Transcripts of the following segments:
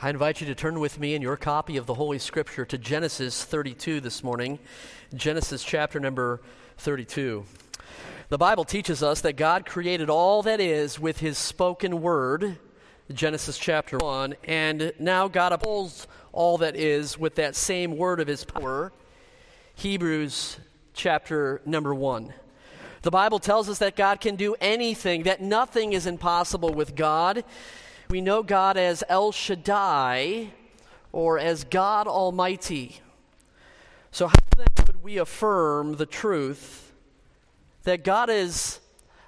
I invite you to turn with me in your copy of the Holy Scripture to Genesis 32 this morning. Genesis chapter number 32. The Bible teaches us that God created all that is with his spoken word, Genesis chapter 1, and now God upholds all that is with that same word of his power, Hebrews chapter number 1. The Bible tells us that God can do anything, that nothing is impossible with God. We know God as El Shaddai or as God Almighty. So, how then would we affirm the truth that God is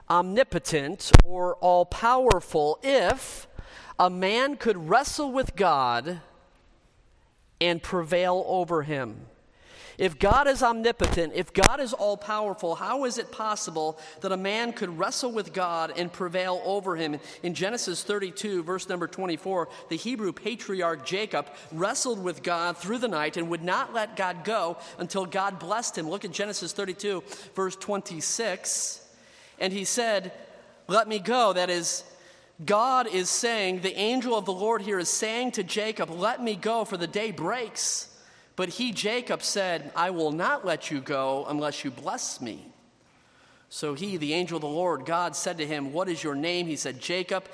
omnipotent or all powerful if a man could wrestle with God and prevail over him? If God is omnipotent, if God is all powerful, how is it possible that a man could wrestle with God and prevail over him? In Genesis 32, verse number 24, the Hebrew patriarch Jacob wrestled with God through the night and would not let God go until God blessed him. Look at Genesis 32, verse 26. And he said, Let me go. That is, God is saying, the angel of the Lord here is saying to Jacob, Let me go, for the day breaks. But he, Jacob, said, I will not let you go unless you bless me. So he, the angel of the Lord, God said to him, What is your name? He said, Jacob.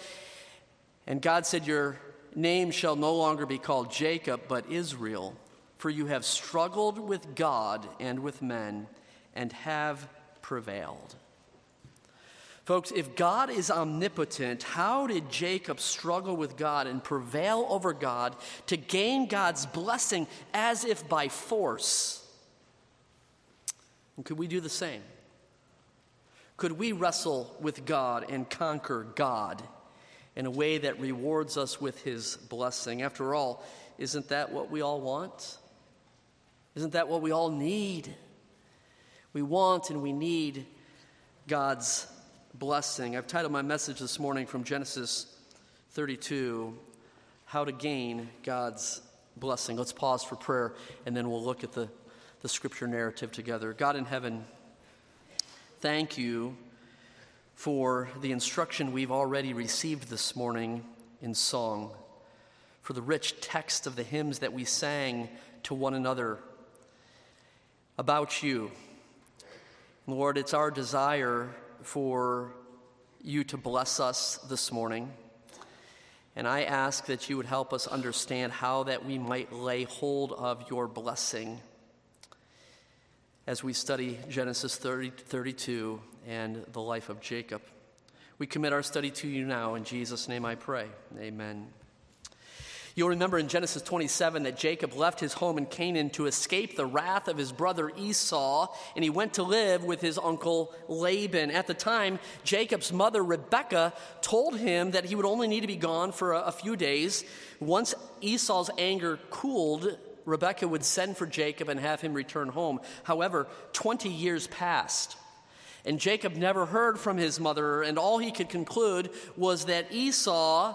And God said, Your name shall no longer be called Jacob, but Israel, for you have struggled with God and with men and have prevailed. Folks, if God is omnipotent, how did Jacob struggle with God and prevail over God to gain God's blessing as if by force? And could we do the same? Could we wrestle with God and conquer God in a way that rewards us with his blessing? After all, isn't that what we all want? Isn't that what we all need? We want and we need God's blessing. I've titled my message this morning from Genesis 32 How to Gain God's Blessing. Let's pause for prayer and then we'll look at the, the scripture narrative together. God in heaven, thank you for the instruction we've already received this morning in song, for the rich text of the hymns that we sang to one another about you. Lord, it's our desire for you to bless us this morning. And I ask that you would help us understand how that we might lay hold of your blessing as we study Genesis 30, 32 and the life of Jacob. We commit our study to you now. In Jesus' name I pray. Amen. You'll remember in Genesis 27 that Jacob left his home in Canaan to escape the wrath of his brother Esau, and he went to live with his uncle Laban. At the time, Jacob's mother Rebekah told him that he would only need to be gone for a, a few days. Once Esau's anger cooled, Rebekah would send for Jacob and have him return home. However, 20 years passed. And Jacob never heard from his mother, and all he could conclude was that Esau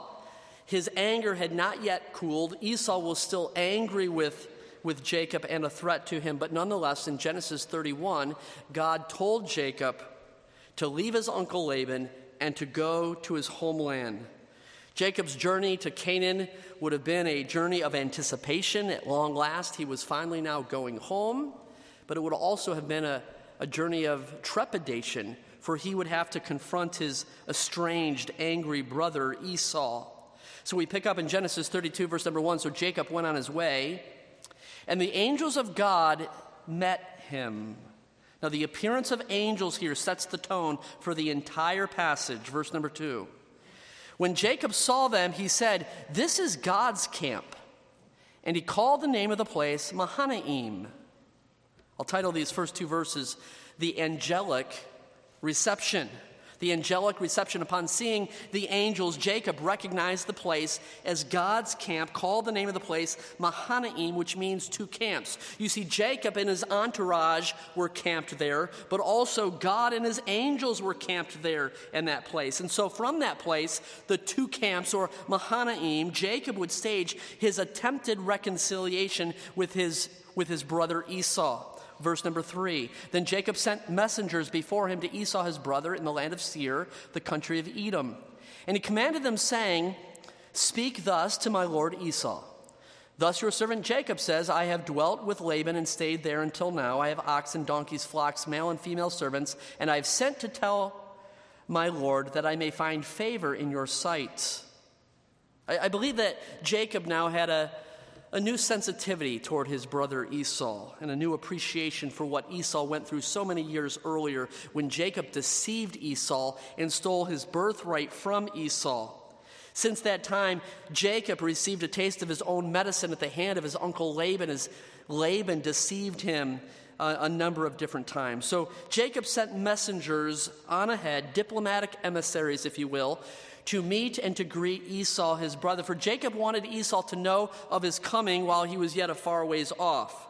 his anger had not yet cooled. Esau was still angry with, with Jacob and a threat to him, but nonetheless, in Genesis 31, God told Jacob to leave his uncle Laban and to go to his homeland. Jacob's journey to Canaan would have been a journey of anticipation. At long last, he was finally now going home, but it would also have been a, a journey of trepidation, for he would have to confront his estranged, angry brother Esau. So we pick up in Genesis 32, verse number 1. So Jacob went on his way, and the angels of God met him. Now, the appearance of angels here sets the tone for the entire passage. Verse number 2. When Jacob saw them, he said, This is God's camp. And he called the name of the place Mahanaim. I'll title these first two verses The Angelic Reception the angelic reception. Upon seeing the angels, Jacob recognized the place as God's camp, called the name of the place Mahanaim, which means two camps. You see, Jacob and his entourage were camped there, but also God and his angels were camped there in that place. And so from that place, the two camps, or Mahanaim, Jacob would stage his attempted reconciliation with his, with his brother Esau. Verse number three Then Jacob sent messengers before him to Esau his brother in the land of Seir, the country of Edom. And he commanded them, saying, Speak thus to my lord Esau. Thus your servant Jacob says, I have dwelt with Laban and stayed there until now. I have oxen, donkeys, flocks, male and female servants, and I have sent to tell my Lord that I may find favor in your sight. I, I believe that Jacob now had a, a new sensitivity toward his brother Esau and a new appreciation for what Esau went through so many years earlier when Jacob deceived Esau and stole his birthright from Esau. Since that time, Jacob received a taste of his own medicine at the hand of his uncle Laban as Laban deceived him uh, a number of different times. So Jacob sent messengers on ahead, diplomatic emissaries, if you will, to meet and to greet Esau, his brother. For Jacob wanted Esau to know of his coming while he was yet a far ways off.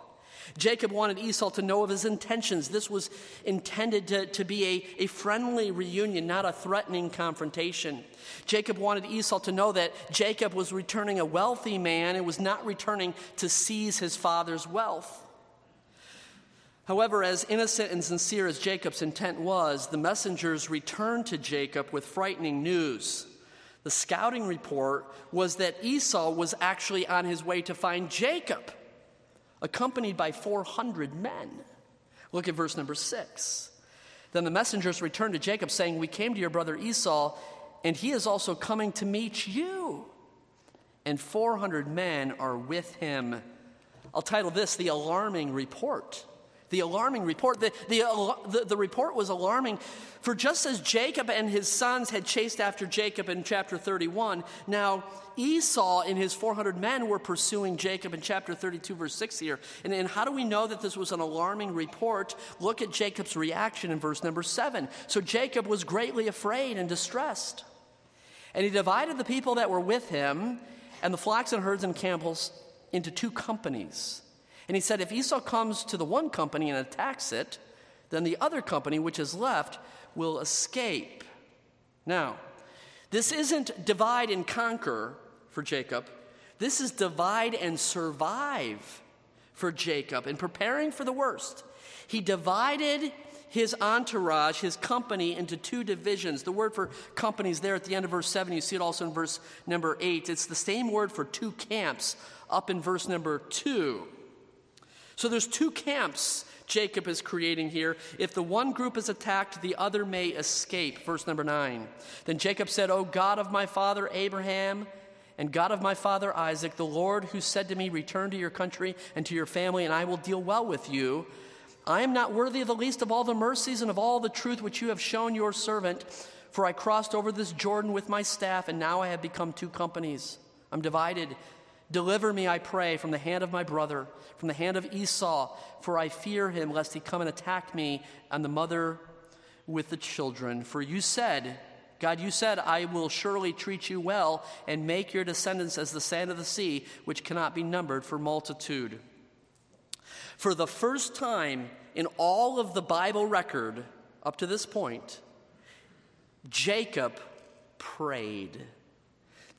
Jacob wanted Esau to know of his intentions. This was intended to, to be a, a friendly reunion, not a threatening confrontation. Jacob wanted Esau to know that Jacob was returning a wealthy man and was not returning to seize his father's wealth. However, as innocent and sincere as Jacob's intent was, the messengers returned to Jacob with frightening news. The scouting report was that Esau was actually on his way to find Jacob accompanied by 400 men. Look at verse number 6. Then the messengers returned to Jacob, saying, We came to your brother Esau, and he is also coming to meet you. And 400 men are with him. I'll title this The Alarming Report the alarming report. The, the, the, the, report was alarming, for just as Jacob and his sons had chased after Jacob in chapter 31, now Esau and his 400 men were pursuing Jacob in chapter 32, verse 6 here. And, and how do we know that this was an alarming report? Look at Jacob's reaction in verse number 7. So Jacob was greatly afraid and distressed. And he divided the people that were with him and the flocks and herds and camels into two companies and he said, If Esau comes to the one company and attacks it, then the other company, which is left, will escape. Now, this isn't divide and conquer for Jacob. This is divide and survive for Jacob in preparing for the worst. He divided his entourage, his company, into two divisions. The word for companies there at the end of verse 7, you see it also in verse number 8. It's the same word for two camps up in verse number 2. So there's two camps Jacob is creating here. If the one group is attacked, the other may escape. Verse number 9. Then Jacob said, O God of my father Abraham, and God of my father Isaac, the Lord who said to me, Return to your country and to your family, and I will deal well with you. I am not worthy of the least of all the mercies and of all the truth which you have shown your servant, for I crossed over this Jordan with my staff, and now I have become two companies. I'm divided Deliver me, I pray, from the hand of my brother, from the hand of Esau, for I fear him, lest he come and attack me and the mother with the children. For you said, God, you said, I will surely treat you well and make your descendants as the sand of the sea, which cannot be numbered for multitude. For the first time in all of the Bible record up to this point, Jacob prayed.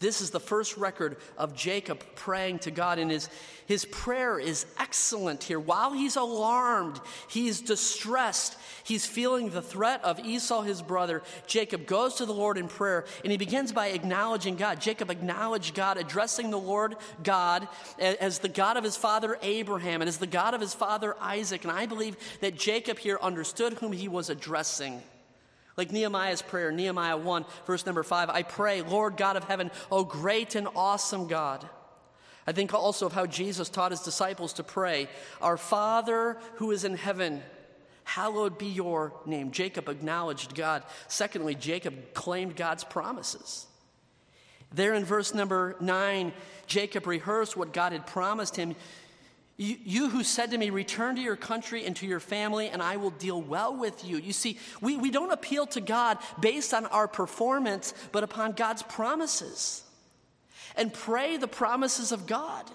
This is the first record of Jacob praying to God, and his, his prayer is excellent here. While he's alarmed, he's distressed, he's feeling the threat of Esau, his brother. Jacob goes to the Lord in prayer, and he begins by acknowledging God. Jacob acknowledged God, addressing the Lord God as the God of his father Abraham and as the God of his father Isaac. And I believe that Jacob here understood whom he was addressing. Like Nehemiah's prayer, Nehemiah 1, verse number 5 I pray, Lord God of heaven, O great and awesome God. I think also of how Jesus taught his disciples to pray, Our Father who is in heaven, hallowed be your name. Jacob acknowledged God. Secondly, Jacob claimed God's promises. There in verse number 9, Jacob rehearsed what God had promised him. You, you, who said to me, Return to your country and to your family, and I will deal well with you. You see, we, we don't appeal to God based on our performance, but upon God's promises. And pray the promises of God.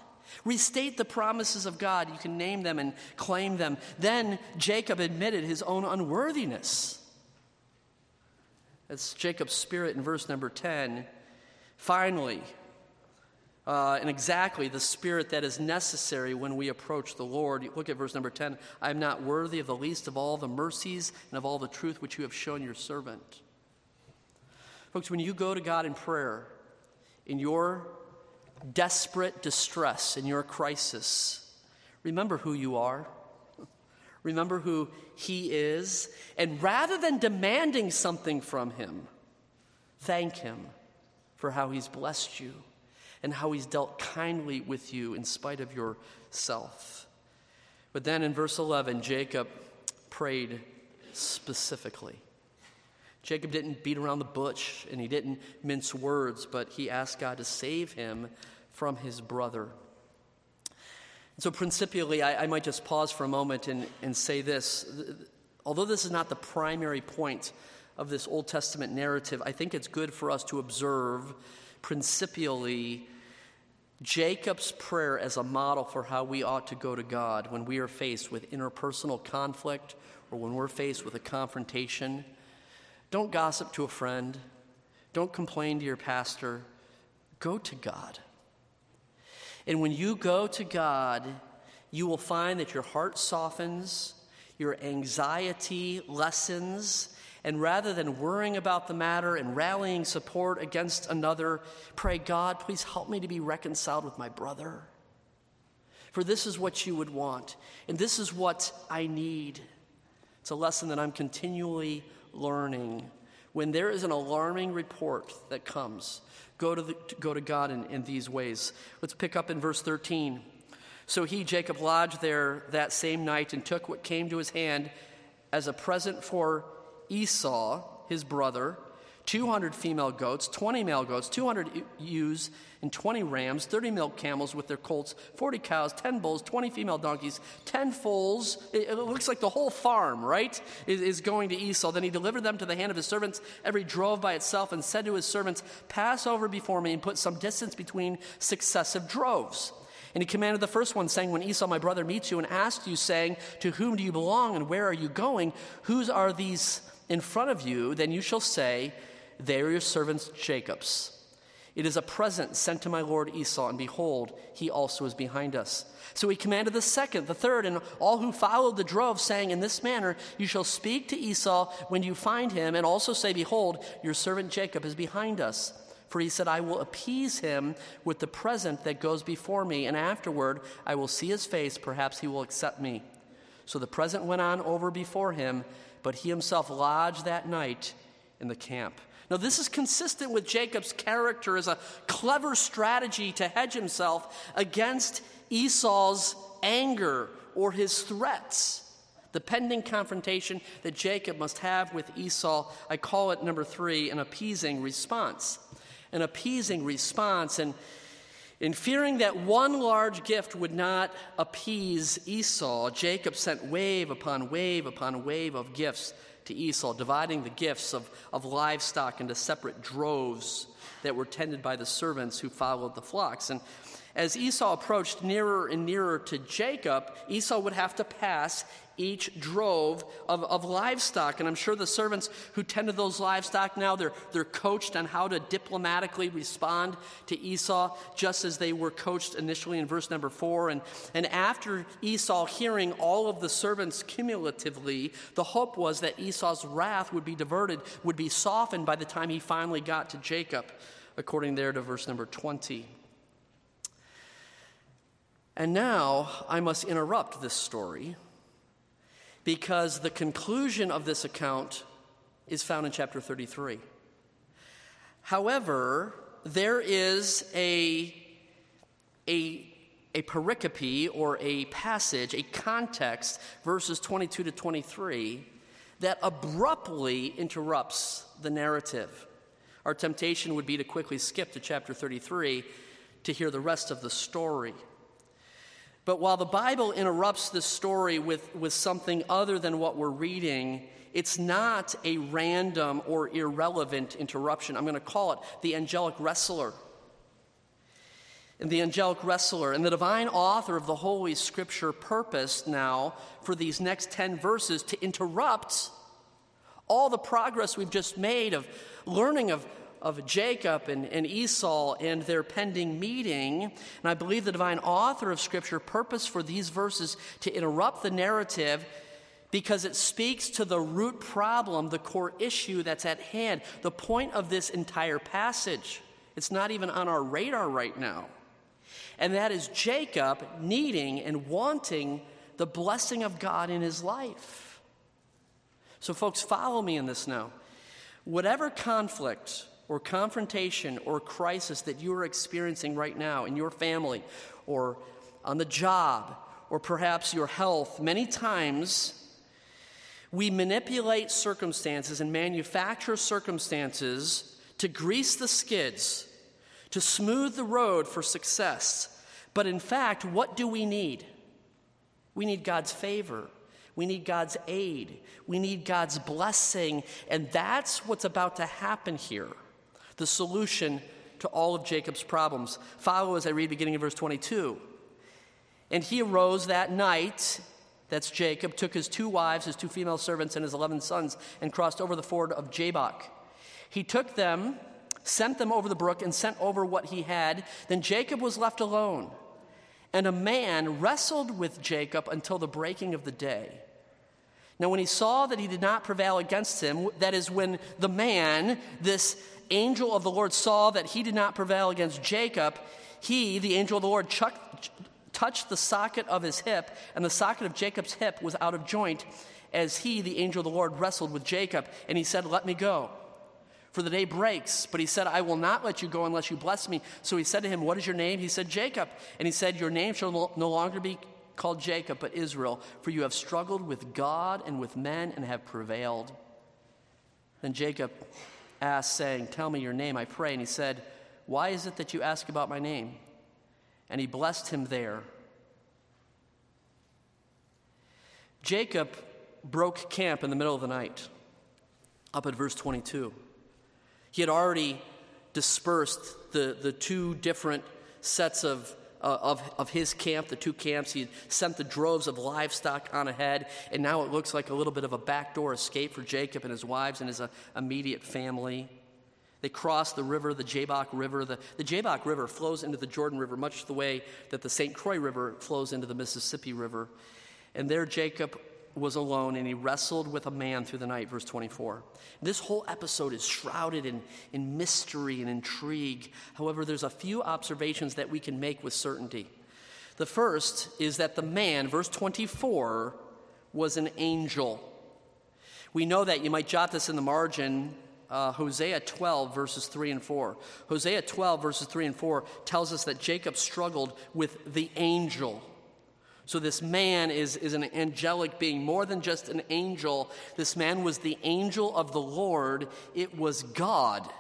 Restate the promises of God. You can name them and claim them. Then Jacob admitted his own unworthiness. That's Jacob's spirit in verse number 10. Finally, uh, and exactly the spirit that is necessary when we approach the Lord. Look at verse number 10. I am not worthy of the least of all the mercies and of all the truth which you have shown your servant. Folks, when you go to God in prayer, in your desperate distress, in your crisis, remember who you are. Remember who He is. And rather than demanding something from Him, thank Him for how He's blessed you and how He's dealt kindly with you in spite of yourself. But then in verse 11, Jacob prayed specifically. Jacob didn't beat around the bush and he didn't mince words, but he asked God to save him from his brother. So, principially, I, I might just pause for a moment and, and say this. Although this is not the primary point of this Old Testament narrative, I think it's good for us to observe principially Jacob's prayer as a model for how we ought to go to God when we are faced with interpersonal conflict or when we're faced with a confrontation. Don't gossip to a friend. Don't complain to your pastor. Go to God. And when you go to God, you will find that your heart softens, your anxiety lessens, and rather than worrying about the matter and rallying support against another, pray, God, please help me to be reconciled with my brother. For this is what you would want, and this is what I need. It's a lesson that I'm continually learning. When there is an alarming report that comes, go to, the, go to God in, in these ways. Let's pick up in verse 13. So he, Jacob, lodged there that same night and took what came to his hand as a present for Esau, his brother, 200 female goats, 20 male goats, 200 ewes, and 20 rams, 30 milk camels with their colts, 40 cows, 10 bulls, 20 female donkeys, 10 foals. It, looks like the whole farm, right, is going to Esau. Then he delivered them to the hand of his servants, every drove by itself, and said to his servants, Pass over before me and put some distance between successive droves. And he commanded the first one, saying, When Esau, my brother, meets you and asks you, saying, To whom do you belong and where are you going? Whose are these in front of you? Then you shall say, they are your servants Jacob's. It is a present sent to my lord Esau, and behold, he also is behind us. So he commanded the second, the third, and all who followed the drove, saying, In this manner you shall speak to Esau when you find him, and also say, Behold, your servant Jacob is behind us. For he said, I will appease him with the present that goes before me, and afterward I will see his face, perhaps he will accept me. So the present went on over before him, but he himself lodged that night in the camp. Now, this is consistent with Jacob's character as a clever strategy to hedge himself against Esau's anger or his threats. The pending confrontation that Jacob must have with Esau, I call it number three, an appeasing response. An appeasing response. And in fearing that one large gift would not appease Esau, Jacob sent wave upon wave upon wave of gifts to Esau, dividing the gifts of, of livestock into separate droves that were tended by the servants who followed the flocks. And as Esau approached nearer and nearer to Jacob, Esau would have to pass each drove of, of livestock. And I'm sure the servants who tended those livestock now, they're, they're coached on how to diplomatically respond to Esau, just as they were coached initially in verse number four. And, and after Esau hearing all of the servants cumulatively, the hope was that Esau's wrath would be diverted, would be softened by the time he finally got to Jacob, according there to verse number 20. And now I must interrupt this story because the conclusion of this account is found in chapter 33. However, there is a, a, a pericope or a passage, a context, verses 22 to 23, that abruptly interrupts the narrative. Our temptation would be to quickly skip to chapter 33 to hear the rest of the story. But while the Bible interrupts the story with, with something other than what we're reading, it's not a random or irrelevant interruption. I'm going to call it the angelic wrestler. And the angelic wrestler and the divine author of the Holy Scripture purposed now for these next 10 verses to interrupt all the progress we've just made of learning of of Jacob and, and Esau and their pending meeting. And I believe the divine author of Scripture purposed for these verses to interrupt the narrative because it speaks to the root problem, the core issue that's at hand, the point of this entire passage. It's not even on our radar right now. And that is Jacob needing and wanting the blessing of God in his life. So, folks, follow me in this now. Whatever conflict or confrontation or crisis that you are experiencing right now in your family or on the job or perhaps your health, many times we manipulate circumstances and manufacture circumstances to grease the skids, to smooth the road for success. But in fact, what do we need? We need God's favor. We need God's aid. We need God's blessing. And that's what's about to happen here. The solution to all of Jacob's problems. Follow as I read beginning of verse 22. And he arose that night, that's Jacob, took his two wives, his two female servants, and his 11 sons, and crossed over the ford of Jabbok. He took them, sent them over the brook, and sent over what he had. Then Jacob was left alone. And a man wrestled with Jacob until the breaking of the day. Now, when he saw that he did not prevail against him, that is, when the man, this angel of the Lord, saw that he did not prevail against Jacob, he, the angel of the Lord, touched the socket of his hip, and the socket of Jacob's hip was out of joint as he, the angel of the Lord, wrestled with Jacob. And he said, Let me go. For the day breaks. But he said, I will not let you go unless you bless me. So he said to him, What is your name? He said, Jacob. And he said, Your name shall no longer be called Jacob, but Israel, for you have struggled with God and with men and have prevailed. Then Jacob asked, saying, Tell me your name, I pray. And he said, Why is it that you ask about my name? And he blessed him there. Jacob broke camp in the middle of the night, up at verse 22. He had already dispersed the, the two different sets of, uh, of, of his camp, the two camps. He sent the droves of livestock on ahead, and now it looks like a little bit of a backdoor escape for Jacob and his wives and his uh, immediate family. They cross the river, the Jabbok River. The, the Jabbok River flows into the Jordan River much the way that the St. Croix River flows into the Mississippi River. And there Jacob was alone and he wrestled with a man through the night, verse 24. This whole episode is shrouded in, in mystery and intrigue. However, there's a few observations that we can make with certainty. The first is that the man, verse 24, was an angel. We know that. You might jot this in the margin. Uh, Hosea 12, verses 3 and 4. Hosea 12, verses 3 and 4 tells us that Jacob struggled with the angel. So, this man is, is an angelic being, more than just an angel. This man was the angel of the Lord, it was God.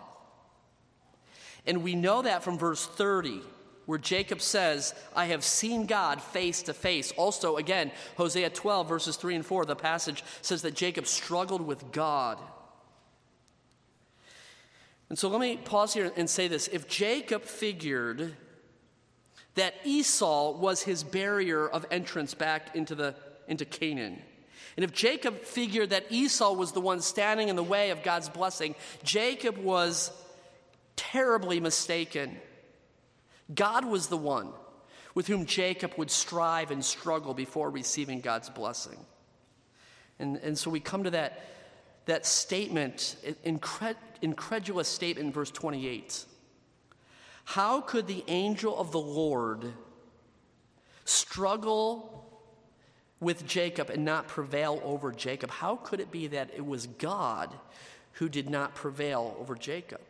And we know that from verse 30, where Jacob says, I have seen God face to face. Also, again, Hosea 12, verses 3 and 4, the passage says that Jacob struggled with God. And so let me pause here and say this. If Jacob figured that Esau was his barrier of entrance back into, the, into Canaan. And if Jacob figured that Esau was the one standing in the way of God's blessing, Jacob was terribly mistaken. God was the one with whom Jacob would strive and struggle before receiving God's blessing. And, and so we come to that, that statement, incred, incredulous statement in verse 28. How could the angel of the Lord struggle with Jacob and not prevail over Jacob? How could it be that it was God who did not prevail over Jacob?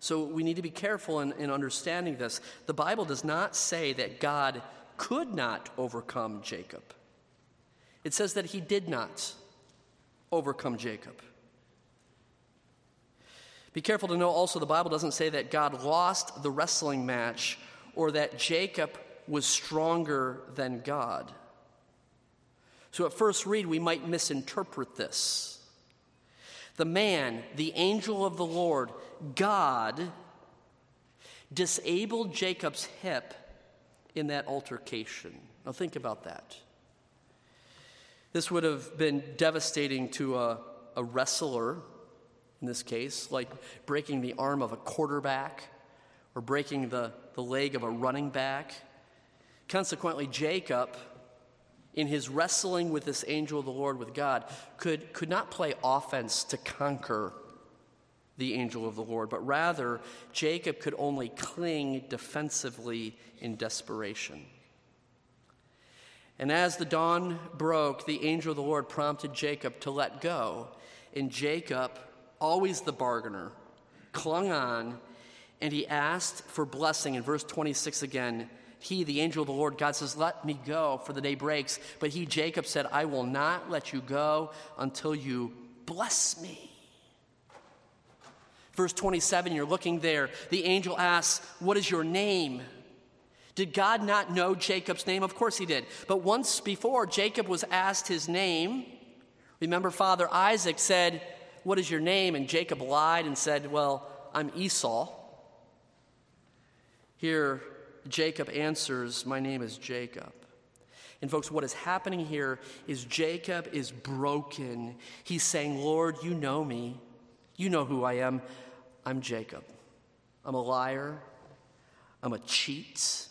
So we need to be careful in, in understanding this. The Bible does not say that God could not overcome Jacob, it says that he did not overcome Jacob. Be careful to know also the Bible doesn't say that God lost the wrestling match or that Jacob was stronger than God. So at first read, we might misinterpret this. The man, the angel of the Lord, God, disabled Jacob's hip in that altercation. Now think about that. This would have been devastating to a, a wrestler in this case, like breaking the arm of a quarterback or breaking the, the leg of a running back. Consequently, Jacob, in his wrestling with this angel of the Lord with God, could, could not play offense to conquer the angel of the Lord, but rather Jacob could only cling defensively in desperation. And as the dawn broke, the angel of the Lord prompted Jacob to let go. And Jacob, always the bargainer, clung on and he asked for blessing. In verse 26 again, he, the angel of the Lord, God says, Let me go, for the day breaks. But he, Jacob, said, I will not let you go until you bless me. Verse 27, you're looking there. The angel asks, What is your name? Did God not know Jacob's name? Of course he did. But once before, Jacob was asked his name. Remember, Father Isaac said, What is your name? And Jacob lied and said, Well, I'm Esau. Here, Jacob answers, My name is Jacob. And, folks, what is happening here is Jacob is broken. He's saying, Lord, you know me. You know who I am. I'm Jacob. I'm a liar. I'm a cheat.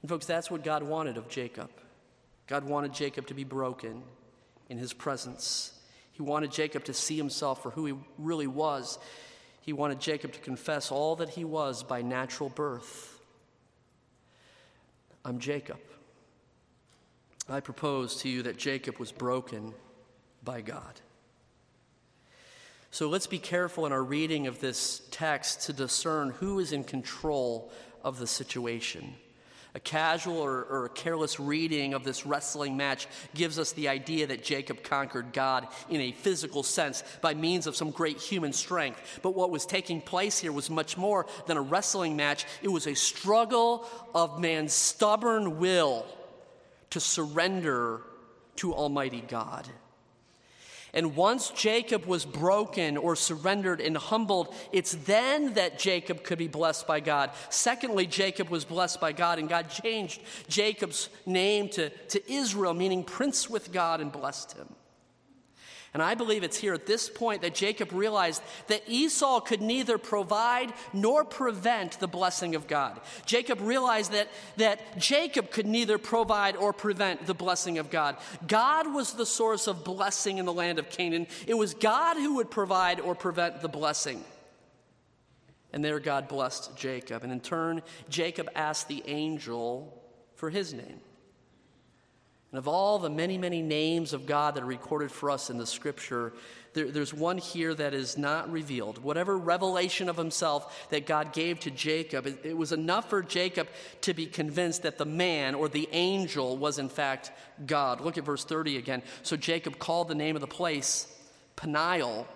And, folks, that's what God wanted of Jacob. God wanted Jacob to be broken in his presence. He wanted Jacob to see himself for who he really was. He wanted Jacob to confess all that he was by natural birth. I'm Jacob. I propose to you that Jacob was broken by God. So let's be careful in our reading of this text to discern who is in control of the situation. A casual or, or, a careless reading of this wrestling match gives us the idea that Jacob conquered God in a physical sense by means of some great human strength. But what was taking place here was much more than a wrestling match, it was a struggle of man's stubborn will to surrender to Almighty God. And once Jacob was broken or surrendered and humbled, it's then that Jacob could be blessed by God. Secondly, Jacob was blessed by God, and God changed Jacob's name to, to Israel, meaning prince with God, and blessed him. And I believe it's here at this point that Jacob realized that Esau could neither provide nor prevent the blessing of God. Jacob realized that, that Jacob could neither provide or prevent the blessing of God. God was the source of blessing in the land of Canaan, it was God who would provide or prevent the blessing. And there God blessed Jacob. And in turn, Jacob asked the angel for his name. And of all the many, many names of God that are recorded for us in the scripture, there, there's one here that is not revealed. Whatever revelation of himself that God gave to Jacob, it, it was enough for Jacob to be convinced that the man or the angel was in fact God. Look at verse 30 again. So Jacob called the name of the place Peniel,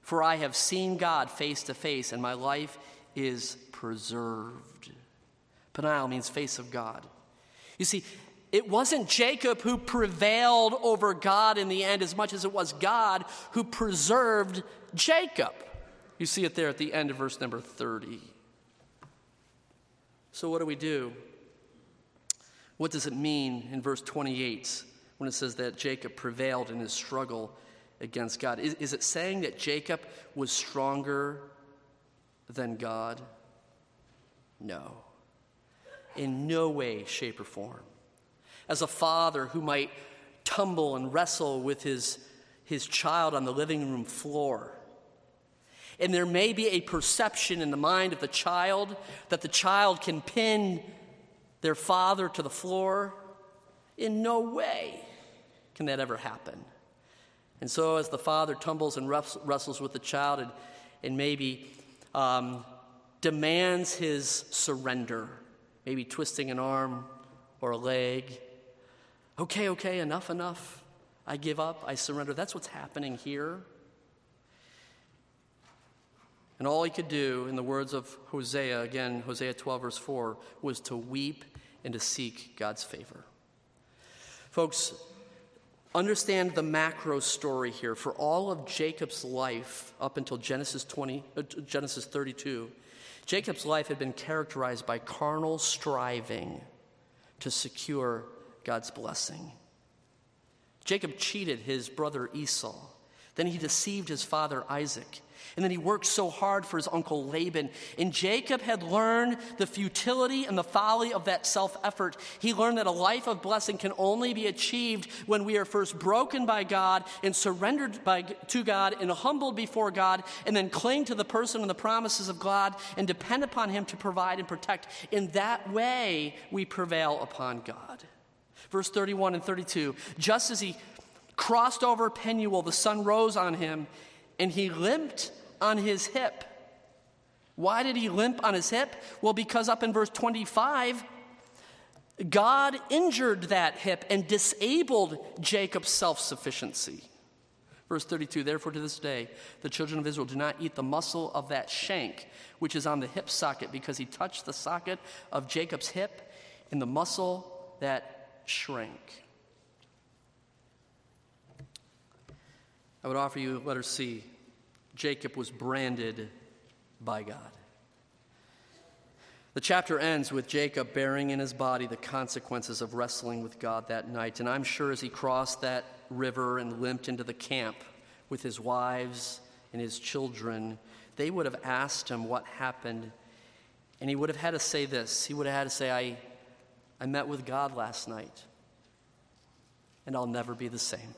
for I have seen God face to face, and my life is preserved. Peniel means face of God. You see, it wasn't Jacob who prevailed over God in the end as much as it was God who preserved Jacob. You see it there at the end of verse number 30. So, what do we do? What does it mean in verse 28 when it says that Jacob prevailed in his struggle against God? Is, is it saying that Jacob was stronger than God? No. In no way, shape, or form as a father who might tumble and wrestle with his, his child on the living room floor. And there may be a perception in the mind of the child that the child can pin their father to the floor. In no way can that ever happen. And so, as the father tumbles and wrestles with the child and, and maybe um, demands his surrender, maybe twisting an arm or a leg, Okay, okay, enough, enough. I give up, I surrender. That's what's happening here. And all he could do, in the words of Hosea, again, Hosea 12, verse 4, was to weep and to seek God's favor. Folks, understand the macro story here. For all of Jacob's life up until Genesis 20, uh, Genesis 32, Jacob's life had been characterized by carnal striving to secure God's blessing. Jacob cheated his brother Esau Then he deceived his father Isaac. And then he worked so hard for his uncle Laban. And Jacob had learned the futility and the folly of that self effort. He learned that a life of blessing can only be achieved when we are first broken by God and surrendered by, to God and humbled before God, and then cling to the person and the promises of God and depend upon Him to provide and protect. In that way, we prevail upon God. Verse 31 and 32 just as he crossed over Penuel, the sun rose on him, and he limped on his hip. Why did he limp on his hip? Well, because up in verse 25, God injured that hip and disabled Jacob's self sufficiency. Verse 32 Therefore, to this day, the children of Israel do not eat the muscle of that shank, which is on the hip socket, because he touched the socket of Jacob's hip, and the muscle that shrank. I would offer you letter C. Jacob was branded by God. The chapter ends with Jacob bearing in his body the consequences of wrestling with God that night. And I'm sure as he crossed that river and limped into the camp with his wives and his children, they would have asked him what happened. And he would have had to say this He would have had to say, I, I met with God last night, and I'll never be the same.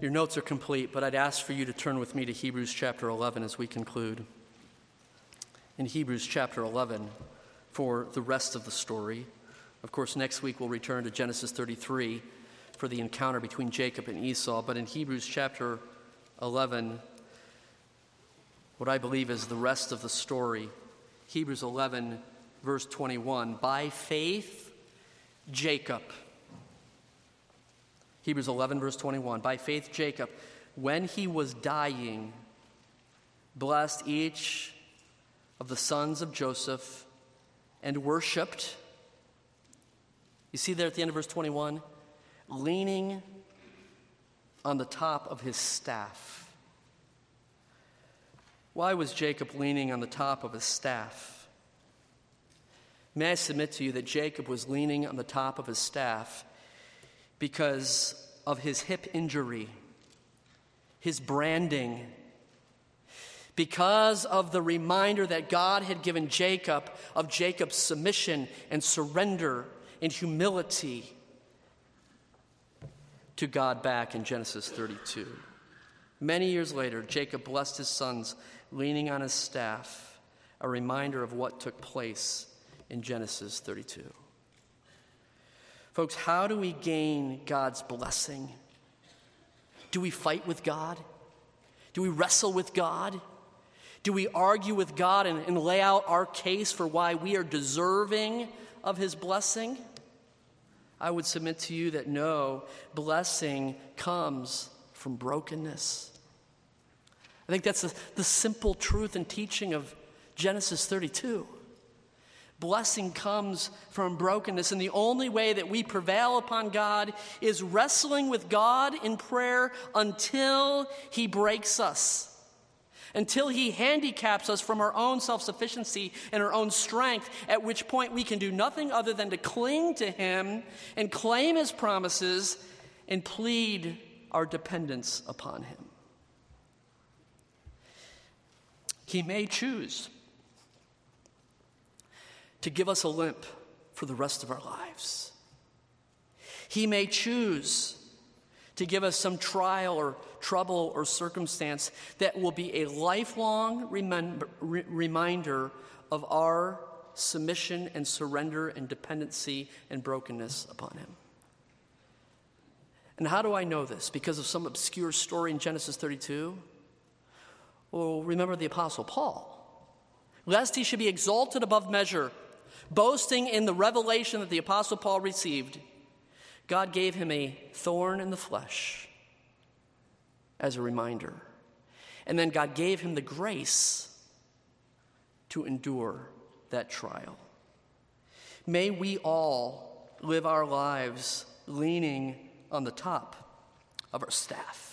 Your notes are complete, but I'd ask for you to turn with me to Hebrews chapter 11 as we conclude. In Hebrews chapter 11, for the rest of the story. Of course, next week we'll return to Genesis 33 for the encounter between Jacob and Esau. But in Hebrews chapter 11, what I believe is the rest of the story, Hebrews 11, verse 21, by faith, Jacob Hebrews 11, verse 21. By faith, Jacob, when he was dying, blessed each of the sons of Joseph and worshiped. You see there at the end of verse 21? Leaning on the top of his staff. Why was Jacob leaning on the top of his staff? May I submit to you that Jacob was leaning on the top of his staff because of his hip injury, his branding, because of the reminder that God had given Jacob of Jacob's submission and surrender and humility to God back in Genesis 32. Many years later, Jacob blessed his sons, leaning on his staff, a reminder of what took place in Genesis 32. Folks, how do we gain God's blessing? Do we fight with God? Do we wrestle with God? Do we argue with God and, and, lay out our case for why we are deserving of His blessing? I would submit to you that no, blessing comes from brokenness. I think that's the, the simple truth and teaching of Genesis 32. Blessing comes from brokenness, and the only way that we prevail upon God is wrestling with God in prayer until He breaks us, until He handicaps us from our own self sufficiency and our own strength, at which point we can do nothing other than to cling to Him and claim His promises and plead our dependence upon Him. He may choose to give us a limp for the rest of our lives. He may choose to give us some trial or trouble or circumstance that will be a lifelong re- reminder of our submission and surrender and dependency and brokenness upon Him. And how do I know this? Because of some obscure story in Genesis 32? Well, remember the Apostle Paul. Lest he should be exalted above measure boasting in the revelation that the Apostle Paul received, God gave him a thorn in the flesh as a reminder. And then God gave him the grace to endure that trial. May we all live our lives leaning on the top of our staff.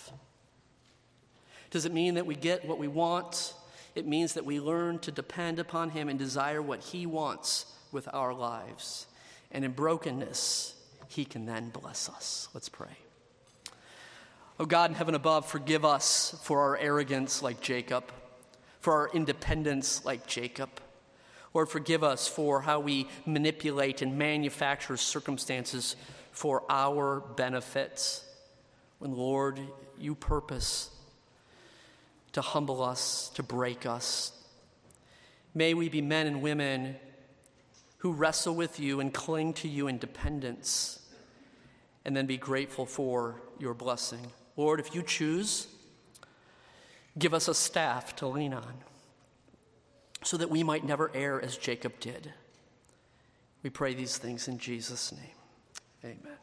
Does it mean that we get what we want? It means that we learn to depend upon Him and desire what He wants with our lives. And in brokenness, He can then bless us. Let's pray. Oh God in heaven above, forgive us for our arrogance like Jacob, for our independence like Jacob. Lord, forgive us for how we manipulate and manufacture circumstances for our benefits. When, Lord, you purpose to humble us, to break us. May we be men and women who wrestle with you and cling to you in dependence, and then be grateful for your blessing. Lord, if you choose, give us a staff to lean on so that we might never err as Jacob did. We pray these things in Jesus' name. Amen.